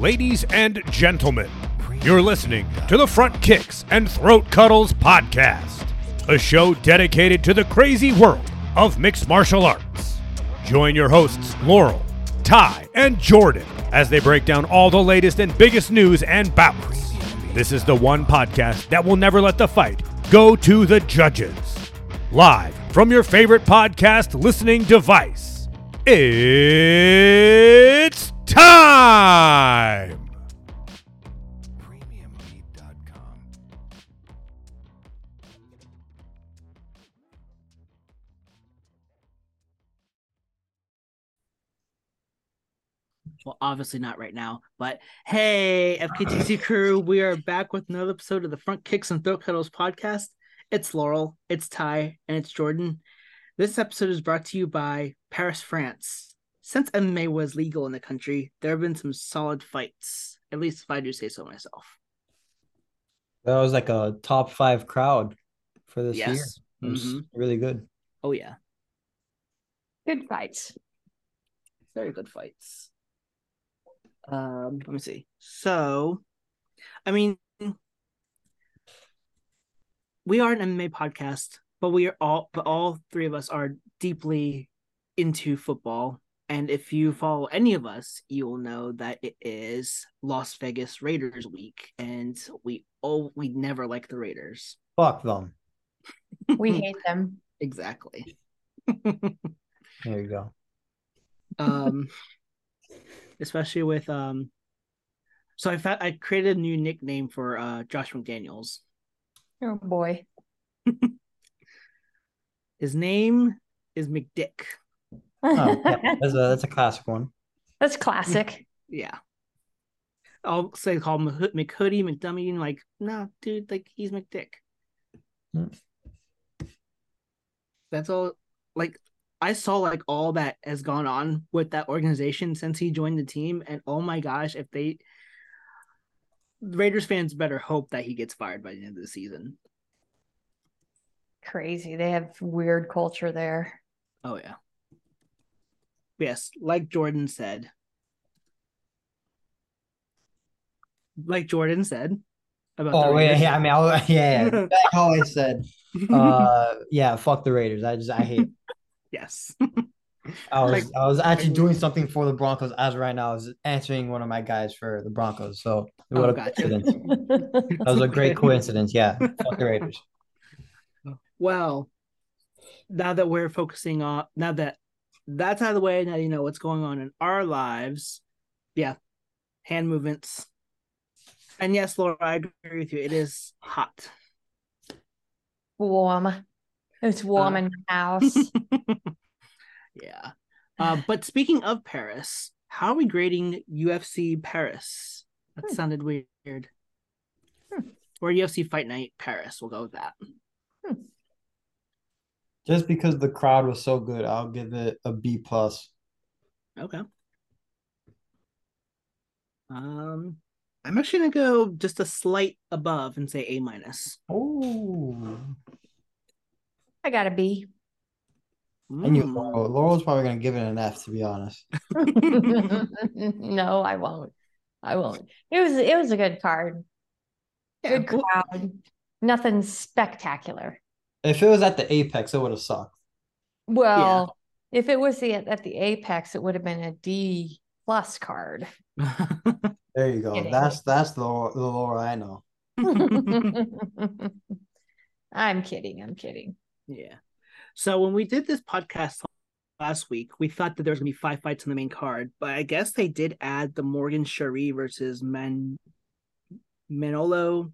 Ladies and gentlemen, you're listening to the Front Kicks and Throat Cuddles podcast, a show dedicated to the crazy world of mixed martial arts. Join your hosts, Laurel, Ty, and Jordan, as they break down all the latest and biggest news and bouts. This is the one podcast that will never let the fight go to the judges. Live from your favorite podcast listening device, it's obviously not right now, but hey, FKTC crew, we are back with another episode of the Front Kicks and Throat Cuddles podcast. It's Laurel, it's Ty, and it's Jordan. This episode is brought to you by Paris, France. Since MMA was legal in the country, there have been some solid fights, at least if I do say so myself. That was like a top five crowd for this year. Yes. It was Mhm. really good. Oh, yeah. Good fights. very good fights. Um, let me see. So, I mean, we are an MMA podcast, but we are all, but all three of us are deeply into football. And if you follow any of us, you will know that it is Las Vegas Raiders week, and we oh we never like the Raiders. Fuck them. We hate them. Exactly. There you go. um especially with um so i fa- i created a new nickname for uh josh mcdaniels Oh boy. his name is mcdick Oh, yeah, that's a that's a classic one. That's classic. yeah i'll say call him Mc- mchoodie mcdummy and like no dude like he's mcdick Hmm. that's all like i saw like all that has gone on with that organization since he joined the team and oh my gosh if they raiders fans better hope that he gets fired by the end of the season Crazy. They have weird culture there. Oh yeah. Yes, like Jordan said. Like Jordan said about the Oh yeah, Raiders. yeah. I mean, I, yeah, yeah. That's how I said. Uh, yeah. Fuck the Raiders. I just I hate. Yes. I was Like- I was actually doing mm-hmm. something for the Broncos as right now. I was answering one of my guys for the Broncos. So what Oh, a gotcha. coincidence. That was a great coincidence. Yeah. Fuck the Raiders. Well, now that we're focusing on now that that's out of the way, now you know what's going on in our lives. Yeah. Hand movements. And yes, Laura, I agree with you. It is hot. warm. It's warm Uh, in the house. Yeah. Uh, but speaking of Paris, how are we grading UFC Paris? That Hmm. sounded weird. Hmm. Or UFC Fight Night Paris. We'll go with that. Just because the crowd was so good, I'll give it a B plus. Okay. Um, I'm actually gonna go just a slight above and say A minus. Oh. I got a B. I knew. Laurel. Laurel's probably gonna give it an F to be honest. no, I won't. I won't. It was it was a good card. Yeah, Good well, crowd. Nothing spectacular. If it was at the Apex, it would have sucked. Well, if it was the at the apex, it would have been a D plus card. There you go. Kidding. That's that's the the Laura I know. I'm kidding. I'm kidding. Yeah. So when we did this podcast last week, we thought that there was gonna be five fights on the main card, but I guess they did add the Morgan Charrière versus Man Manolo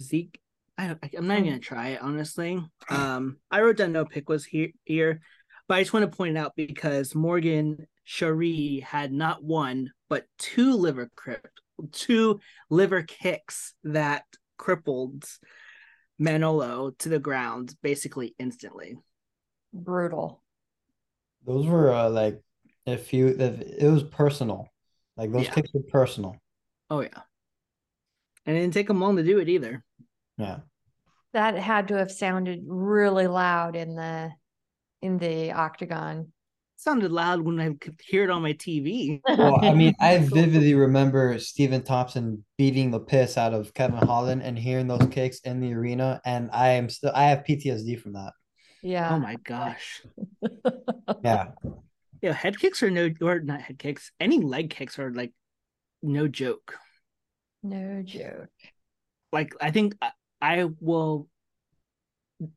Zeke. I I'm not even gonna try it honestly. Um, I wrote down no pick was here here, but I just want to point it out because Morgan Charrière had not one but two liver crip, two liver kicks that crippled Manolo to the ground basically instantly. Brutal. Those were uh, like a few. if it was personal. Like those Yeah. kicks were personal. Oh yeah. And it didn't take them long to do it either. Yeah. That had to have sounded really loud in the in the octagon. Sounded loud when I could hear it on my TV. Well, I mean, I vividly remember Stephen Thompson beating the piss out of Kevin Holland and hearing those kicks in the arena, and I am still I have PTSD from that. yeah. Oh my gosh. Yeah, Yeah, head kicks are no or not head kicks. Any leg kicks are like no joke. No joke. Like I think I, I will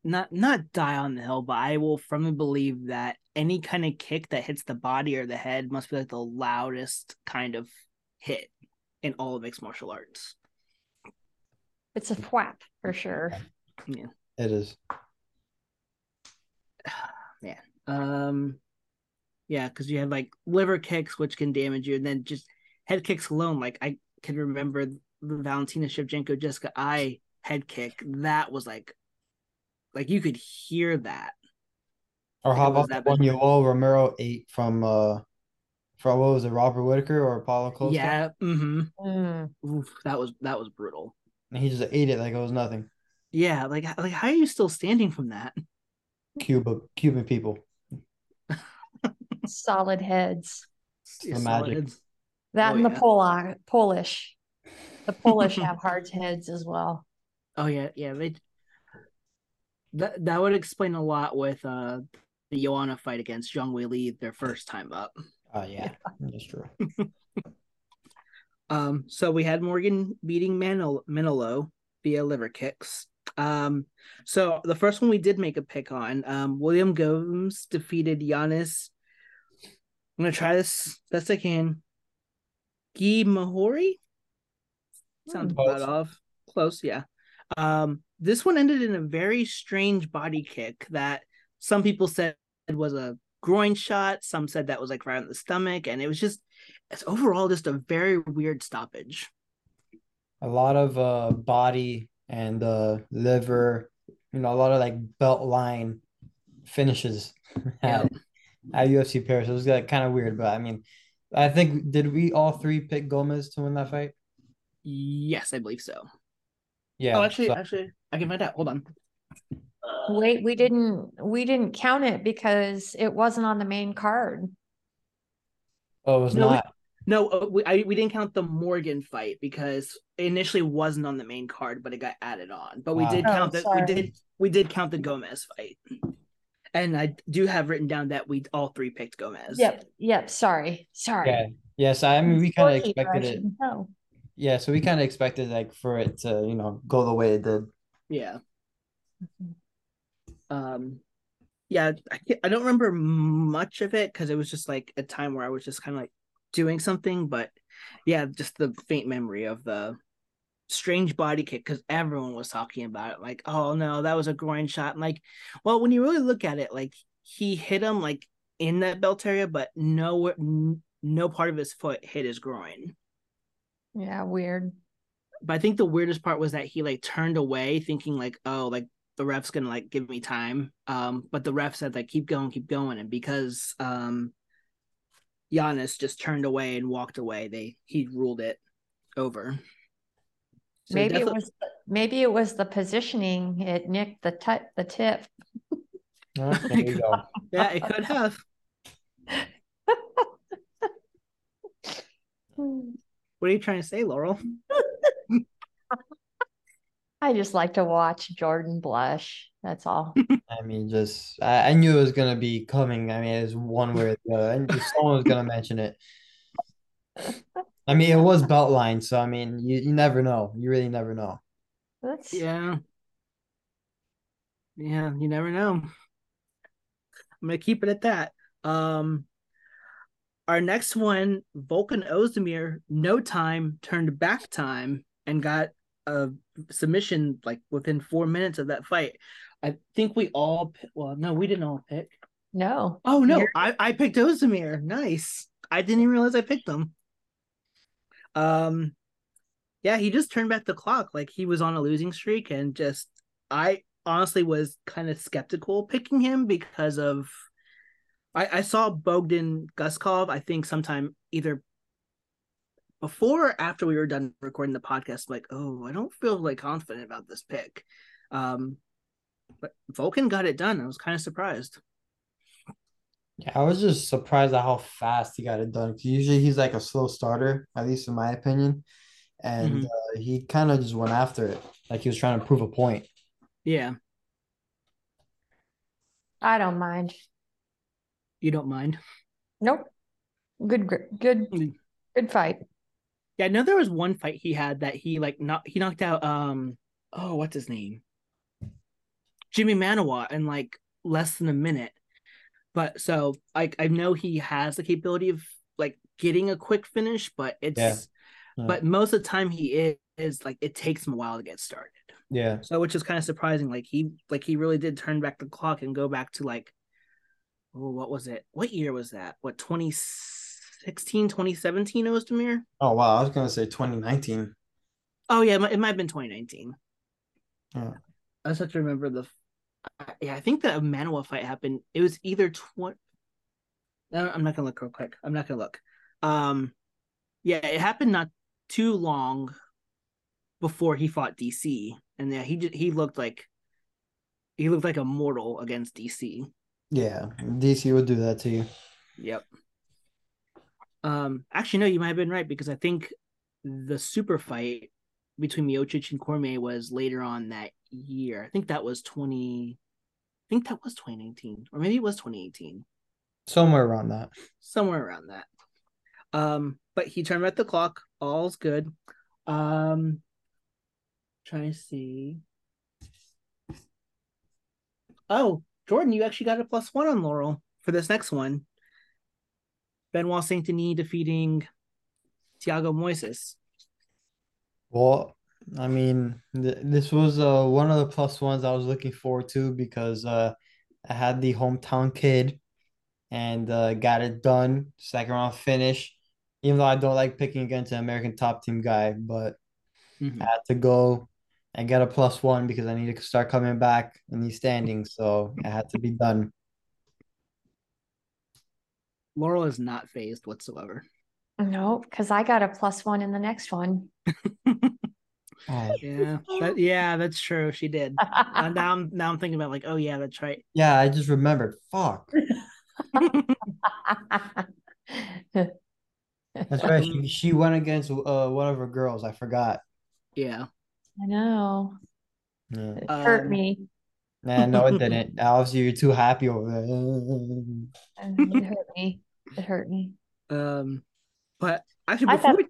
not not die on the hill, but I will firmly believe that any kind of kick that hits the body or the head must be like the loudest kind of hit in all of mixed martial arts. It's a thwap for sure. Yeah. it is. Man. Um yeah, because you have like liver kicks which can damage you, and then just head kicks alone. Like I can remember the Valentina Shevchenko Jessica Eye head kick. That was like like you could hear that. Or how about that one big. Yoel Romero ate from uh from what was it, Robert Whitaker or Apollo Costa? Yeah. Mm-hmm. Mm. Oof, that was that was brutal. And he just ate it like it was nothing. Yeah, like like how are you still standing from that? Cuba Cuban people. Solid heads. The solid magic. heads. That Oh, and the yeah. Poli- Polish. The Polish have hard heads as well. Oh yeah, yeah. They that that would explain a lot with uh the Joanna fight against Zhang Weili their first time up. Oh yeah, that's true. Um, so we had Morgan beating Manil- Manilo via liver kicks. Um, so the first one we did make a pick on, um, William Gomes defeated Yanis. I'm gonna try this best I can. Guy Mahori sounds Close. about off. Close, yeah. Um, this one ended in a very strange body kick that some people said was a groin shot. Some said that was like right in the stomach, and it was just it's overall just a very weird stoppage. A lot of uh body and uh liver, you know, a lot of like belt line finishes Yeah. at, at UFC Paris. It was like kind of weird, but I mean, I think did we all three pick Gomes to win that fight? Yes, I believe so. Yeah. oh, actually, so- actually, I can find out. Hold on. Wait, we didn't we didn't count it because it wasn't on the main card. oh, it was No, we- not. No, uh, we I, we didn't count the Morgan fight because it initially wasn't on the main card, but it got added on. But we did Oh, count that. We did we did count the Gomes fight, and I do have written down that we all three picked Gomes. Yep, yep, sorry. Sorry. Yeah. Yes, I mean we kind of expected it. should know. Yeah, so we kind of expected like for it to, you know, go the way it did. Yeah. Um, yeah, I, I don't remember much of it because it was just like a time where I was just kind of like doing something, but yeah, just the faint memory of the strange body kick because everyone was talking about it. Like, oh no, that was a groin shot. And like, well, when you really look at it, like he hit him like in that belt area, but no, n- no part of his foot hit his groin. Yeah, weird. But I think the weirdest part was that he like turned away, thinking like, oh, like the ref's gonna like give me time. Um, but the ref said like keep going, keep going, and because um Yanis just turned away and walked away, they he ruled it over. So maybe it was maybe it was the positioning. It nicked the tip the tip. Oh, there you go. yeah, it could have. What are you trying to say, Laurel? I just like to watch Jordan blush. That's all. I mean, just I, I knew it was gonna be coming. I mean, it's one way or the other. And just someone was gonna mention it. I mean, it was Beltline, so I mean, you, you never know. You really never know. That's Yeah. Yeah, you never know. I'm gonna keep it at that. Um our next one, Volkan Ozdemir, no time, turned back time and got a submission like within four minutes of that fight. I think we all well, no, we didn't all pick. no. Oh no, You're- I, I picked Ozdemir. Nice. I didn't even realize I picked him. Um yeah, he just turned back the clock like he was on a losing streak and just I honestly was kind of skeptical picking him because of I, I saw Bogdan Guskov, I think sometime either before or after we were done recording the podcast, like, oh, I don't feel like confident about this pick. Um but Volkan got it done. I was kind of surprised. Yeah, I was just surprised at how fast he got it done. usually he's like a slow starter, at least in my opinion. And Mhm. uh, he kind of just went after it, like he was trying to prove a point. Yeah, I don't mind. You don't mind. Nope. Good, good, Mm. good fight. Yeah, I know there was one fight he had that he like not he knocked out um oh what's his name Jimi Manuwa in like less than a minute. But so like I know he has the capability of like getting a quick finish, but it's Yeah. Yeah. but most of the time he is, is like it takes him a while to get started. Yeah. So which is kind of surprising. Like he like he really did turn back the clock and go back to like oh what was it? What year was that? What 2016, 2017 Ozdemir? Oh wow, I was gonna say 2019. Oh yeah, it might, have been 2019. Yeah. I just have to remember the. Yeah, I think the Manuwa fight happened. It was either twenty. No, I'm not gonna look real quick. I'm not gonna look. Um, yeah, it happened not too long before he fought DC, and yeah, he he looked like he looked like a mortal against DC. Yeah, DC would do that to you. Yep. Um, actually, no, you might have been right because I think the super fight between Miocic and Cormier was later on that year. I think that was twenty. I think that was twenty nineteen, or maybe it was twenty eighteen, Somewhere around that. somewhere around that. Um, but he turned back the clock. All's good. Um, trying to see. Oh, Jordan, you actually got a plus one on Laurel for this next one. Benoit Saint Denis defeating Thiago Moises. Well, I mean, th this was uh one of the plus ones I was looking forward to because uh I had the hometown kid and uh got it done. Second round finish. Even though I don't like picking against an American top team guy, but Mhm. I had to go and get a plus one because I need to start coming back in these standings. So it had to be done. Laurel is not phased whatsoever. No, because I got a plus one in the next one. Oh, Yeah, that, yeah, that's true. She did. Uh, now I'm now I'm thinking about like, oh yeah, that's right. yeah, I just remembered. Fuck. That's right. She, she went against uh one of her girls. I forgot. yeah. I know. Yeah. It hurt Um, me. Nah, no, it didn't. Obviously, you're too happy over there. It hurt me. It hurt me. Um, but actually, I before thought- we,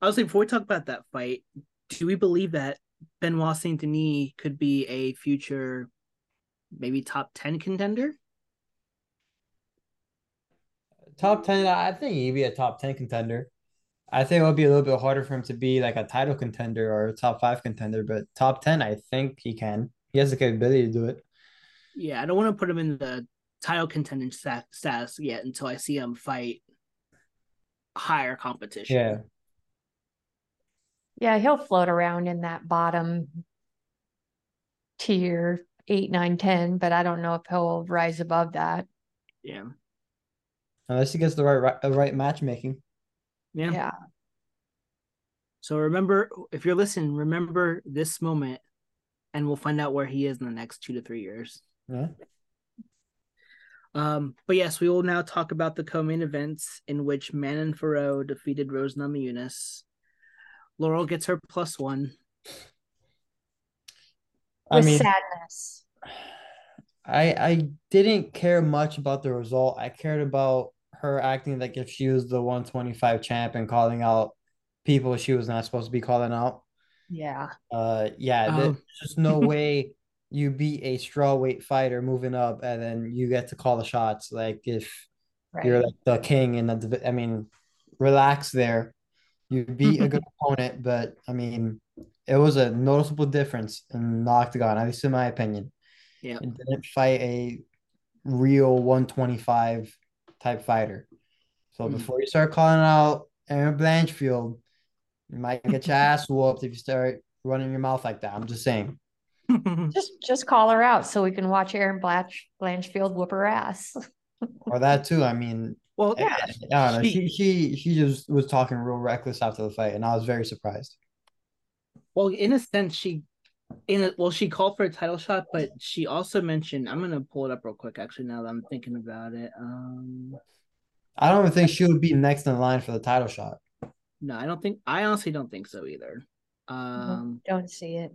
I was saying before we talk about that fight, do we believe that Benoit Saint Denis could be a future, maybe top ten contender? Top 10, I think he'd be a top 10 contender. I think it'll be a little bit harder for him to be like a title contender or a top five contender, but top 10, I think he can. He has the capability to do it. Yeah, I don't want to put him in the title contender status yet until I see him fight higher competition. Yeah. Yeah, he'll float around in that bottom tier eight, nine, ten, but I don't know if he'll rise above that. yeah, Unless he gets the right right, right matchmaking. Yeah. Yeah. So remember, if you're listening, remember this moment, and we'll find out where he is in the next two to three years. Yeah. Um, but yes, we will now talk about the co-main events in which Manon Fiorot defeated Rose Namajunas. Laurel gets her plus one. I With mean, sadness. I I didn't care much about the result. I cared about her acting like if she was the 125 champ and calling out people she was not supposed to be calling out. Yeah. Uh, yeah, Oh. there's just no way you beat a strawweight fighter moving up and then you get to call the shots. Like if you're like the king in the, I mean, relax there. You beat a good opponent, but I mean, it was a noticeable difference in the octagon, at least in my opinion. Yeah. It didn't fight a real 125 type fighter. So Mhm. before you start calling out Erin Blanchfield, you might get your ass whooped if you start running your mouth like that. I'm just saying. Just just call her out so we can watch Erin Blanch Blanchfield whoop her ass. Or that too. I mean, well, I, I don't know. She, she she just was talking real reckless after the fight, and I was very surprised. well, in a sense, she in a, well, she called for a title shot, but she also mentioned. I'm gonna pull it up real quick. Actually, now that I'm thinking about it, um, I don't even think she would be next in line for the title shot. no, I don't think. I honestly don't think so either. Um, Don't see it.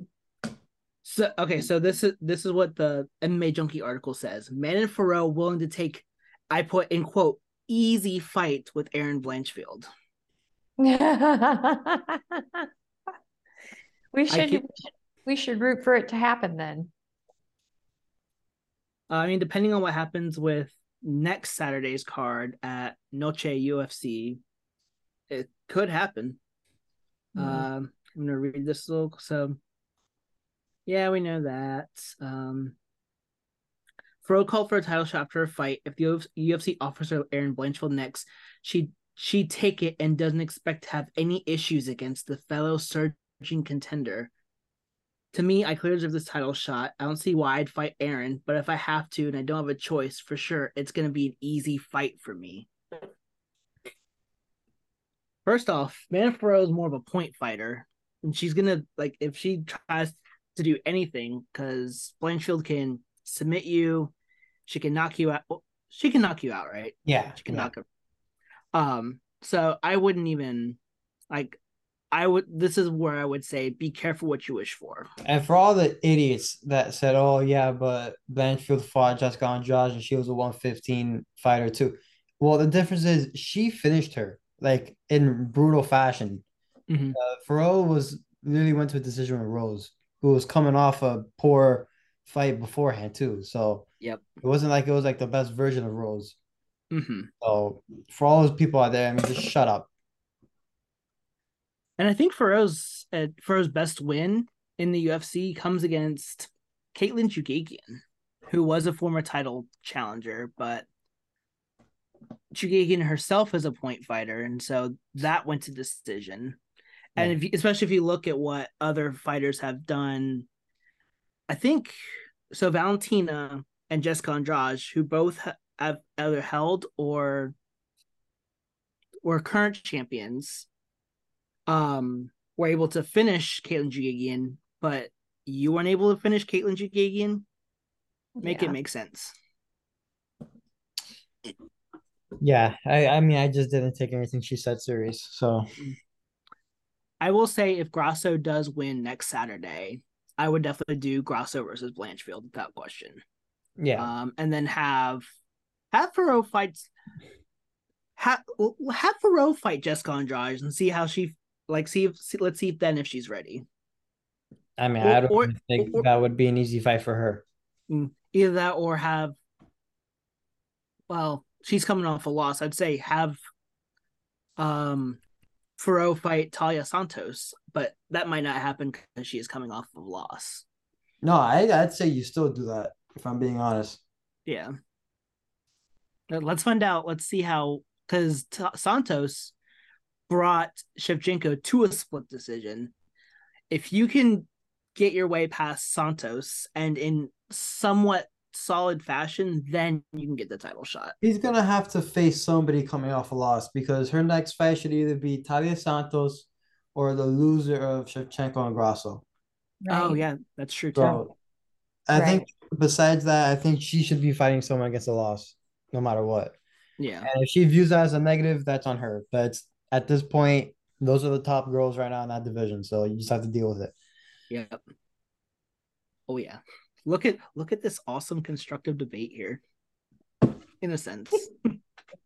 so okay, so this is this is what the MMA Junkie article says. Man Manon Fiorot willing to take, I put in quote, easy fight with Erin Blanchfield. we should keep- we should root for it to happen then. I mean, depending on what happens with next Saturday's card at Noche UFC, it could happen. Mhm. Um, I'm gonna read this little. So, yeah, we know that. Um, Fro called for a title shot after a fight. If the UFC offers her Erin Blanchfield next, she she take it and doesn't expect to have any issues against the fellow surging contender. To me, I clearly deserve this title shot. I don't see why I'd fight Erin, but if I have to and I don't have a choice, for sure, it's gonna be an easy fight for me. First off, Mana Fiorot is more of a point fighter, and she's gonna like if she tries to do anything, because Blanchfield can submit you, she can knock you out. Well, she can knock you out, right? Yeah. She can yeah. knock her. Um, so I wouldn't even like. I would. This is where I would say, be careful what you wish for. And for all the idiots that said, "Oh yeah, but Blanchfield fought Jessica Andrade and she was a 115 fighter too," well, the difference is she finished her like in brutal fashion. Mhm. Uh, Fiorot was really went to a decision with Rose, who was coming off a poor fight beforehand too. So Yep. it wasn't like it was like the best version of Rose. hmm So for all those people out there, I mean, just shut up. And I think Fiorot's uh, Fiorot's best win in the UFC comes against Katlyn Chookagian, who was a former title challenger, but Chookagian herself is a point fighter, and so that went to decision. And if you, especially if you look at what other fighters have done, I think so. Valentina and Jessica Andrade, who both have either held or were current champions, um, were able to finish Katlyn Chookagian, but you weren't able to finish Katlyn Chookagian. Make Yeah. it make sense. Yeah, I, I mean, I just didn't take anything she said serious. So I will say if Grasso does win next Saturday, I would definitely do Grasso versus Blanchfield without question. yeah, Um, and then have have Fiorot fights have have Fiorot fight Jessica Andrade and see how she like see if see, let's see if then if she's ready. I mean, or- I don't or- think or- that would be an easy fight for her. Either that or have well, she's coming off a loss. I'd say have um Fiorot fight Taila Santos, but that might not happen because she is coming off of a loss. No, I, I'd say you still do that if I'm being honest. Yeah. Let's find out. Let's see how because T- Santos brought Shevchenko to a split decision. If you can get your way past Santos and in somewhat solid fashion, then you can get the title shot. He's gonna have to face somebody coming off a loss because her next fight should either be Taila Santos or the loser of Shevchenko and Grasso. Oh yeah, that's true too. So I Right. think besides that, I think she should be fighting someone against a loss, no matter what. Yeah. And if she views that as a negative, that's on her. But at this point, those are the top girls right now in that division. So you just have to deal with it. Yep. Oh yeah. Look at look at this awesome constructive debate here. In a sense.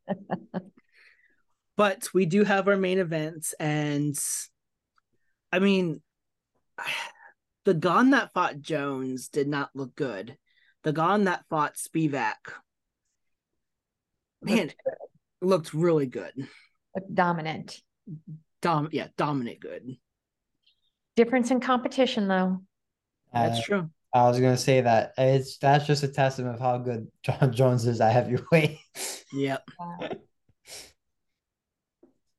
but we do have our main events and I mean the Gane that fought Jones did not look good. The Gane that fought Spivak man looked really good. Look dominant. Dom yeah, dominant good. Difference in competition though. That's Uh, true. I was gonna say that it's that's just a testament of how good John Jones is at heavyweight. Yep. Uh,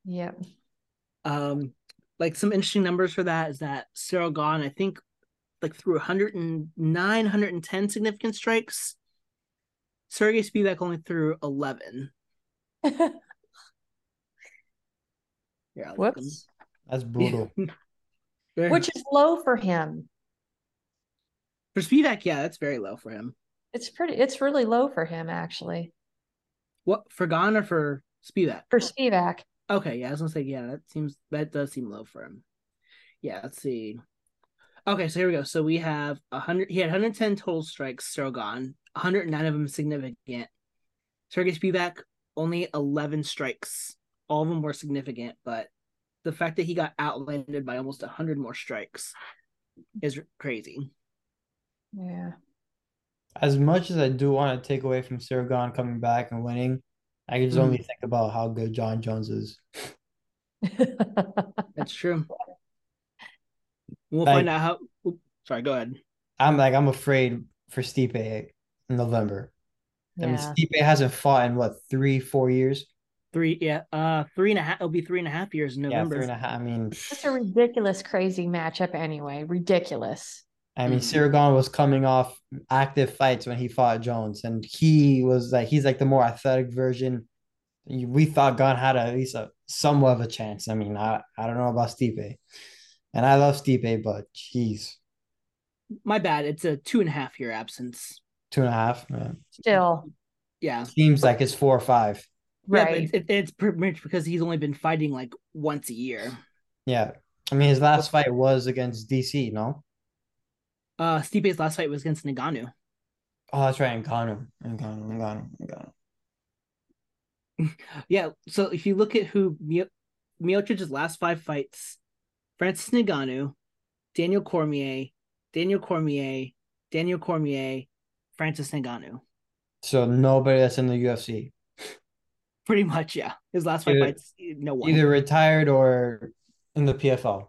Yep. um like some interesting numbers for that is that Ciryl Gane, I think like through 109, 110 significant strikes. Sergey Spivak only threw 11. Yeah, Whoops. That's brutal. Which is low for him. For Spivak, yeah, that's very low for him. It's pretty. It's really low for him actually. What for Gane or for Spivak? For Spivak. Okay, yeah, I was gonna say yeah. That seems that does seem low for him. Yeah, let's see. Okay, so here we go. So we have a hundred. He had 110 total strikes. So Strogan, 109 of them significant. Sergey Spivak only 11 strikes. All of them were significant, but the fact that he got outlanded by almost 100 more strikes is crazy. Yeah. As much as I do want to take away from Ciryl Gane coming back and winning, I can just Mhm. only think about how good John Jones is. That's true. We'll Like- find out how. oop, sorry, go ahead. I'm like I'm afraid for Stipe in November. I mean, yeah. Stipe hasn't fought in what three, four years. Three, yeah, uh, three and a half. It'll be three and a half years in Yeah, November. three and a half. I mean, It's a ridiculous, crazy matchup anyway. Ridiculous. I mean, Mhm. Ciryl Gane was coming off active fights when he fought Jones, and he was like he's like the more athletic version. We thought Gane had at least a somewhat of a chance. I mean, I, I don't know about Stipe, and I love Stipe, but jeez, My bad. It's a two and a half year absence. two and a half. Yeah. Still, Yeah, Seems like it's four or five. Yeah, right. it's, it, it's pretty much because he's only been fighting like once a year. Yeah, I mean, his last fight was against DC. No, Uh, Stipe's last fight was against Nagano. oh, that's right, Ngannou, Ngannou, Ngannou, Ngannou. Yeah, so if you look at who Mio- Miocic's last five fights, Francis Nagano, Daniel Cormier, Daniel Cormier, Daniel Cormier, Francis Nagano. So nobody that's in the UFC, Pretty much, yeah. His last five Either- fights, no one. either retired or in the PFL.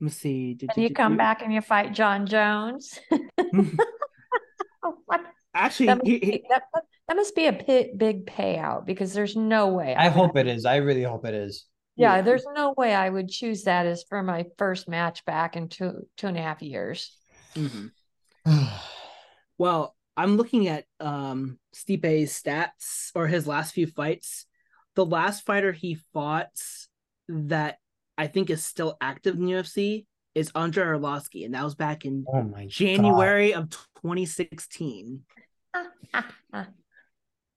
Let me see. And you come back and you fight John Jones. Actually, that, must he- be, that, that must be a pi- big payout because there's no way. I would- hope it is. I really hope it is. Yeah, Yeah. there's no way I would choose that as for my first match back in two two and a half years. Mhm. Well, I'm looking at um Stipe's stats or his last few fights. The last fighter he fought that I think is still active in UFC is Andrei Arlovski, and that was back in oh my January of 2016.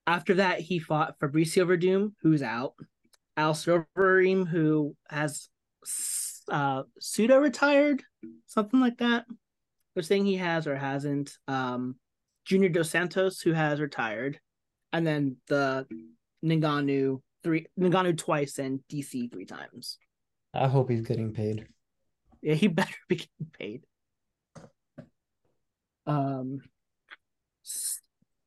After that, he fought Fabricio Werdum, who's out, Alistair Overeem, who has uh, pseudo retired, something like that. They're saying he has or hasn't. Um, Junior Dos Santos, who has retired, and then the Nagano three Nagano twice and DC three times. I hope he's getting paid. Yeah, he better be getting paid. Um,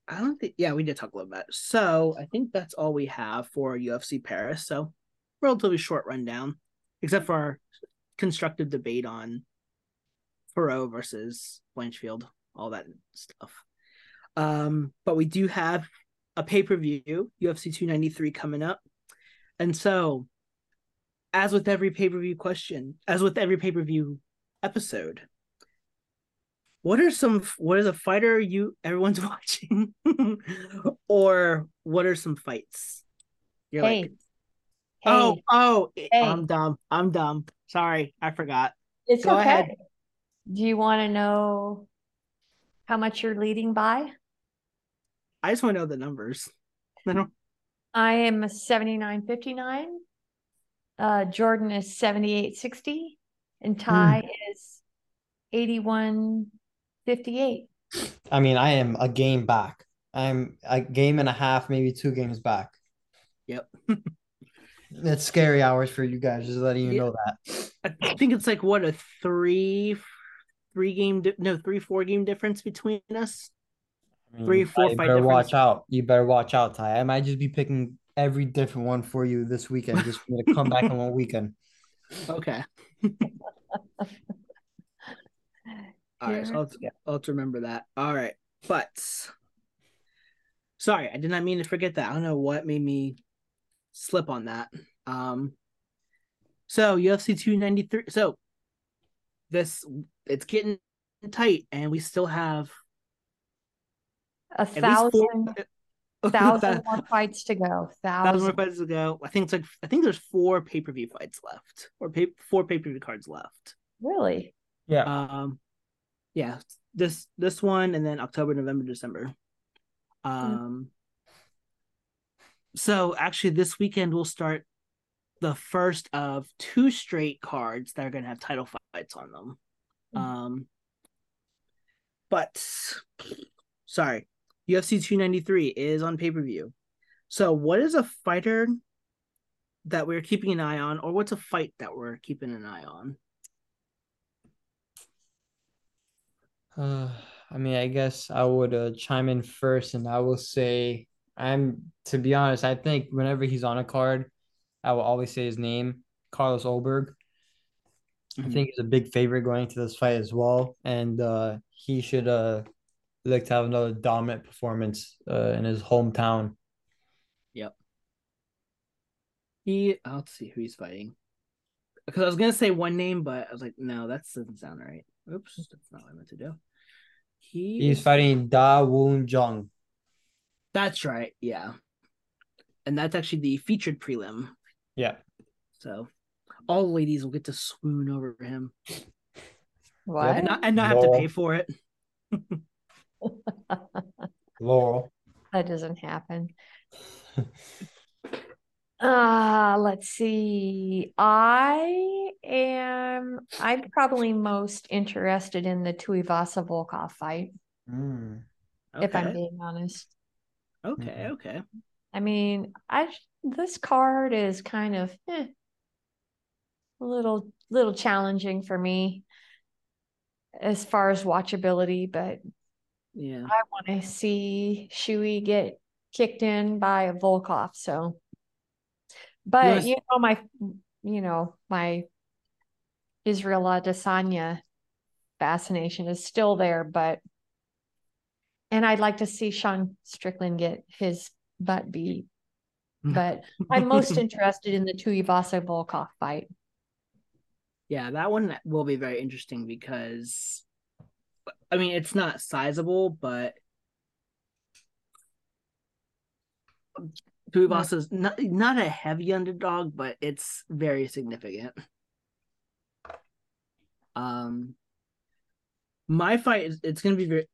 I don't think. Yeah, we did talk a little bit. So I think that's all we have for UFC Paris. So relatively short rundown, except for our constructive debate on Fiorot versus Blanchfield, all that stuff. Um, but we do have a pay per view, UFC 293 coming up, and so as with every pay per view question, as with every pay per view episode, what are some what is a fighter you everyone's watching, or what are some fights? You're hey, like, hey, oh, oh, Hey. I'm dumb. I'm dumb. Sorry, I forgot. it's go okay. ahead. Do you want to know how much you're leading by? I just want to know the numbers. I don't. I am 79.59. Uh, Jordan is 78.60. And Ty is 81.58. I mean, I am a game back. I'm a game and a half, maybe two games back. Yep. It's scary hours for you guys, just letting you Yeah. know that. I think it's like what a three, three game, di- no, three four game difference between us. I mean, Three, four you fight better difference. watch out. You better watch out, Ty. I might just be picking every different one for you this weekend, just for to come back in one weekend. Okay. All right, so I'll, I'll remember that. All right, but sorry, I did not mean to forget that. I don't know what made me slip on that. Um, so UFC 293. So this it's getting tight, and we still have A at thousand, four thousand more fights to go. thousand more fights to go. I think it's like I think there's four pay per view fights left, or pay, four pay per view cards left. Really? Yeah. Um, Yeah, this this one, and then October, November, December. Um. So actually, this weekend we'll start the first of two straight cards that are going to have title fights on them. Mhm. Um. But sorry, UFC 293 is on pay per view. So, what is a fighter that we're keeping an eye on, or what's a fight that we're keeping an eye on? Uh, I mean, I guess I would uh, chime in first, and I will say, I'm to be honest, I think whenever he's on a card, I will always say his name, Carlos Ulberg. I Mhm. think he's a big favorite going to this fight as well, and uh, he should uh look to have another dominant performance uh, in his hometown. Yep. He, I'll see who he's fighting. Because I was gonna say one name, but I was like, no, that doesn't sound right. Oops, that's not what I meant to do. He, He's fighting Da Un Jung. That's right, yeah. And that's actually the featured prelim. Yeah. So all the ladies will get to swoon over him What? and not, and not have to pay for it. Laurel. That doesn't happen. Uh, let's see. I am I'm probably most interested in the Tuivasa Volkov fight, Mm. if I'm being honest. okay, okay. I mean, I this card is kind of eh, a little little challenging for me as far as watchability, but Yeah. I want to see Shui get kicked in by a Volkov. So, but Yes. you know my, you know my Israel Adesanya fascination is still there, but and I'd like to see Sean Strickland get his butt beat. But I'm most interested in the Tuivasa Volkov fight. Yeah, that one will be very interesting because I mean it's not sizable, but Tuivasa's not not a heavy underdog, but it's very significant. Um my fight is it's gonna be very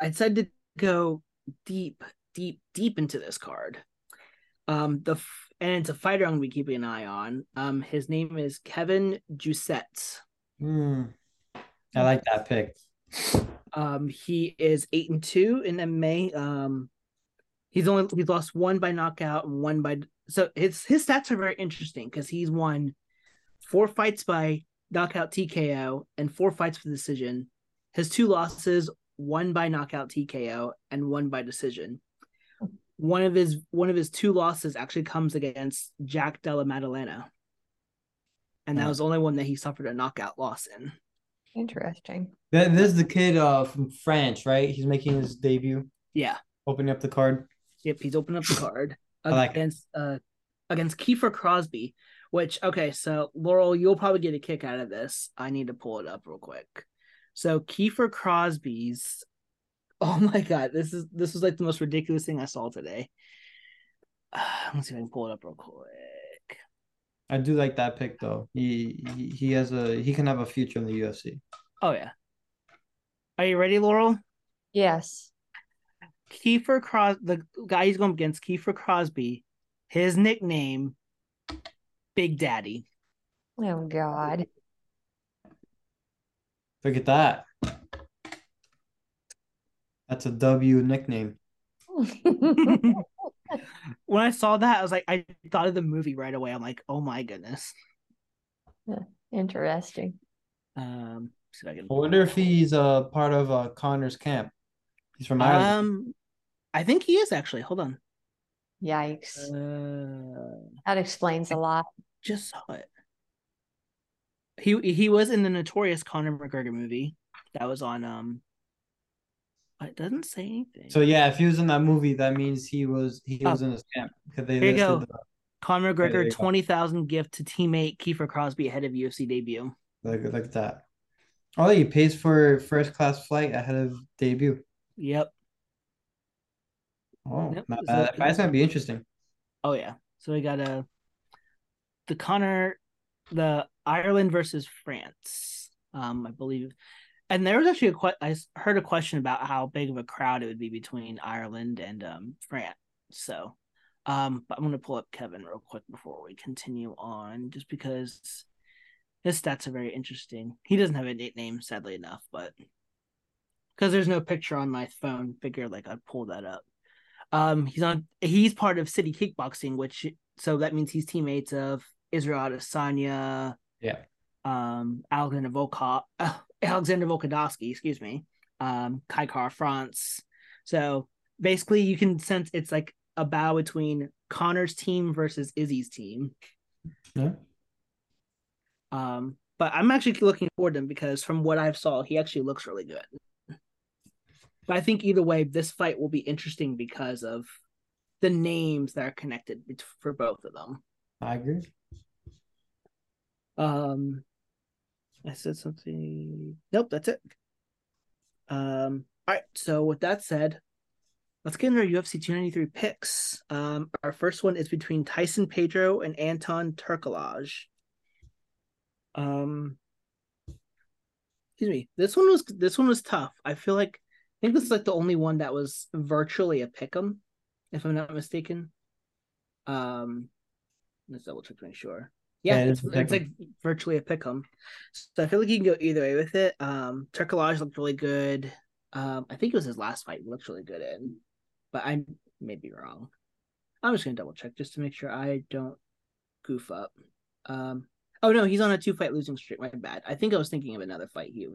I decided to go deep, deep, deep into this card. Um the and it's a fighter I'm gonna be keeping an eye on. Um his name is Kevin Jousset. Mm. I like that pick. Um, he is eight and two in MMA. Um, he's only he's lost one by knockout and one by so his his stats are very interesting because he's won four fights by knockout TKO and four fights for decision. His two losses, one by knockout TKO and one by decision. One of his one of his two losses actually comes against Jack Della Maddalena. And that was the only one that he suffered a knockout loss in. Interesting. Th- This is the kid uh from France, right? He's making his debut, Yeah. opening up the card. Yep, he's opened up the card I like it. against uh against Kiefer Crosbie. Which okay, so Laurel, you'll probably get a kick out of this. I need to pull it up real quick. So Kiefer Crosbie's oh my god, this is this was like the most ridiculous thing I saw today. Uh, let's see if I can pull it up real quick. I do like that pick though. He, he he has a he can have a future in the UFC. Oh yeah. Are you ready, Laurel? Yes. Kiefer Cros the guy he's going against, Kiefer Crosbie, his nickname, Big Daddy. Oh God. Look at that. That's a W nickname. when I saw that, I was like, I thought of the movie right away. I'm like, oh my goodness. Interesting. Um, see if I can. I wonder if he's a part of uh, Conor's camp. He's from Ireland. Um, I think he is actually. Hold on. Yikes. Uh, That explains a lot. just saw it. He he was in the notorious Conor McGregor movie that was on. Um, it doesn't say anything. so yeah, if he was in that movie, that means he was he Oh. was in his camp because they Here you go. the- Conor McGregor twenty thousand gift to teammate Kiefer Crosbie ahead of UFC debut. Look, look at that. Oh, he pays for first class flight ahead of debut. Yep. Oh, Yep, not so bad. That fight's gonna be interesting. Oh yeah. So we got a the Conor the Ireland versus France. Um, I believe. And there was actually a que- I heard a question about how big of a crowd it would be between Ireland and um, France. So, um, but I'm gonna pull up Kevin real quick before we continue on, just because his stats are very interesting. He doesn't have a nickname, sadly enough, but because there's no picture on my phone, figure like I'd pull that up. Um, he's on. He's part of City Kickboxing, which so that means he's teammates of Israel Adesanya, Yeah. um, Alexander Volkov, Alexander Volkanovski, excuse me, um, Kai Kara-France. So basically, you can sense it's like a bow between Conor's team versus Izzy's team. Yeah. Um, but I'm actually looking forward to him because from what I've saw, he actually looks really good. But I think either way, this fight will be interesting because of the names that are connected for both of them. I agree. Um, I said something. Nope, that's it. Um, all right. So with that said, let's get into our UFC 293 picks. Um, our first one is between Tyson Pedro and Anton Turkalj. Um, excuse me. This one was this one was tough. I feel like I think this is like the only one that was virtually a pick'em, if I'm not mistaken. Um, let's double check to make sure. Yeah, Yeah, it's, it's like virtually a pick'em. So I feel like you can go either way with it. Um, Turkalj looked really good. Um, I think it was his last fight. He looked really good in, but I may be wrong. I'm just gonna double check just to make sure I don't goof up. Um, oh no, he's on a two fight losing streak. My bad. I think I was thinking of another fight. He.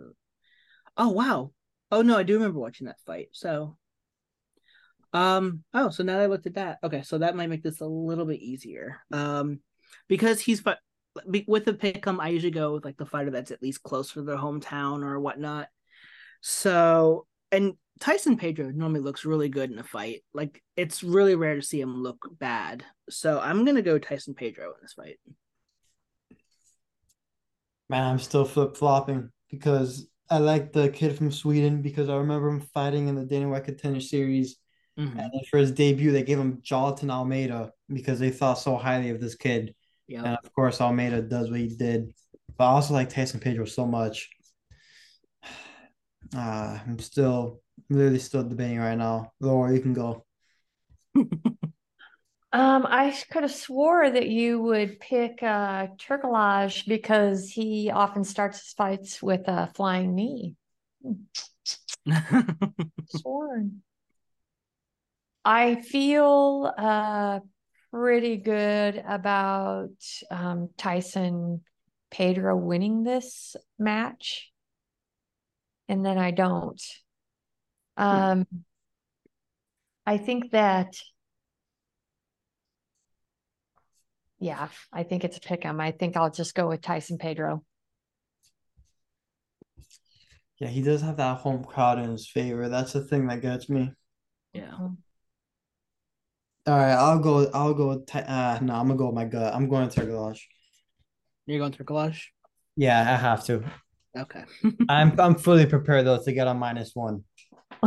Oh wow. Oh no, I do remember watching that fight. So. Um. Oh, so now that I looked at that, okay, so that might make this a little bit easier. Um, because he's with the pick'em, I usually go with like the fighter that's at least close to their hometown or whatnot. So, and Tyson Pedro normally looks really good in a fight. Like it's really rare to see him look bad. So I'm gonna go Tyson Pedro in this fight. Man, I'm still flip flopping because I like the kid from Sweden because I remember him fighting in the Dana White Contender Series. Mm-hmm. And for his debut, they gave him Jailton Almeida because they thought so highly of this kid. Yeah. And of course, Almeida does what he did. But I also like Tyson Pedro so much. Uh, I'm still literally still debating right now. Laura, you can go. Um, I could have swore that you would pick uh Turkalj because he often starts his fights with a flying knee. Sworn. I feel uh pretty good about um Tyson Pedro winning this match. And then I don't. Um I think that yeah, I think it's a pick 'em. I think I'll just go with Tyson Pedro. Yeah, he does have that home crowd in his favor. That's the thing that gets me. yeah. All right, I'll go. I'll go. With Ty- uh, no, I'm gonna go with my gut. I'm going Turkalj. You're going Turkalj? Yeah, I have to. Okay. I'm I'm fully prepared though to get on minus one.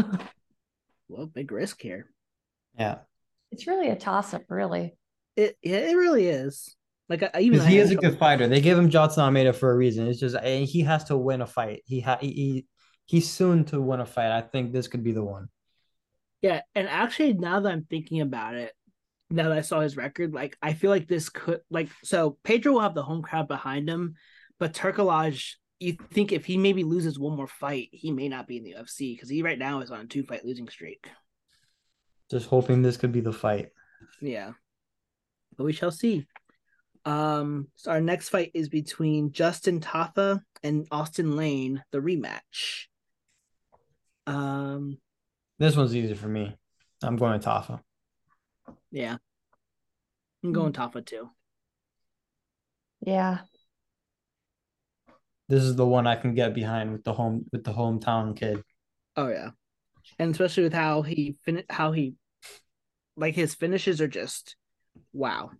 well, big risk here. Yeah, It's really a toss up, really. It yeah, it really is. Like I, I even I he is a good fighter. They gave him Jailton Almeida for a reason. It's just eh, he has to win a fight. He ha- he, he he's soon to win a fight. I think this could be the one. Yeah, and actually, now that I'm thinking about it, now that I saw his record, like I feel like this could like so Pedro will have the home crowd behind him, but Turkalj, you think if he maybe loses one more fight, he may not be in the UFC because he right now is on a two fight losing streak. Just hoping this could be the fight. Yeah, but we shall see. Um, so our next fight is between Justin Tafa and Austin Lane, the rematch. Um, This one's easy for me. I'm going Tafa. yeah, I'm going Tafa too. Yeah. This is the one I can get behind with the home with the hometown kid. Oh yeah, and especially with how he fin how he like his finishes are just wow.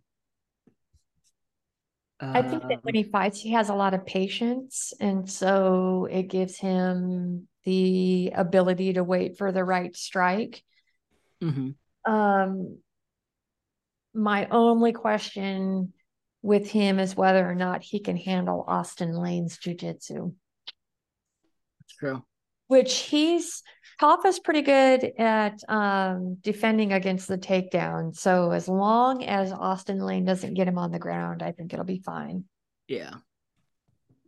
I think that when he fights, he has a lot of patience. And so it gives him the ability to wait for the right strike. Mhm. Um, my only question with him is whether or not he can handle Austin Lane's jujitsu. That's true. which he's Tafa's pretty good at um, defending against the takedown. So as long as Austin Lane doesn't get him on the ground, I think it'll be fine. Yeah.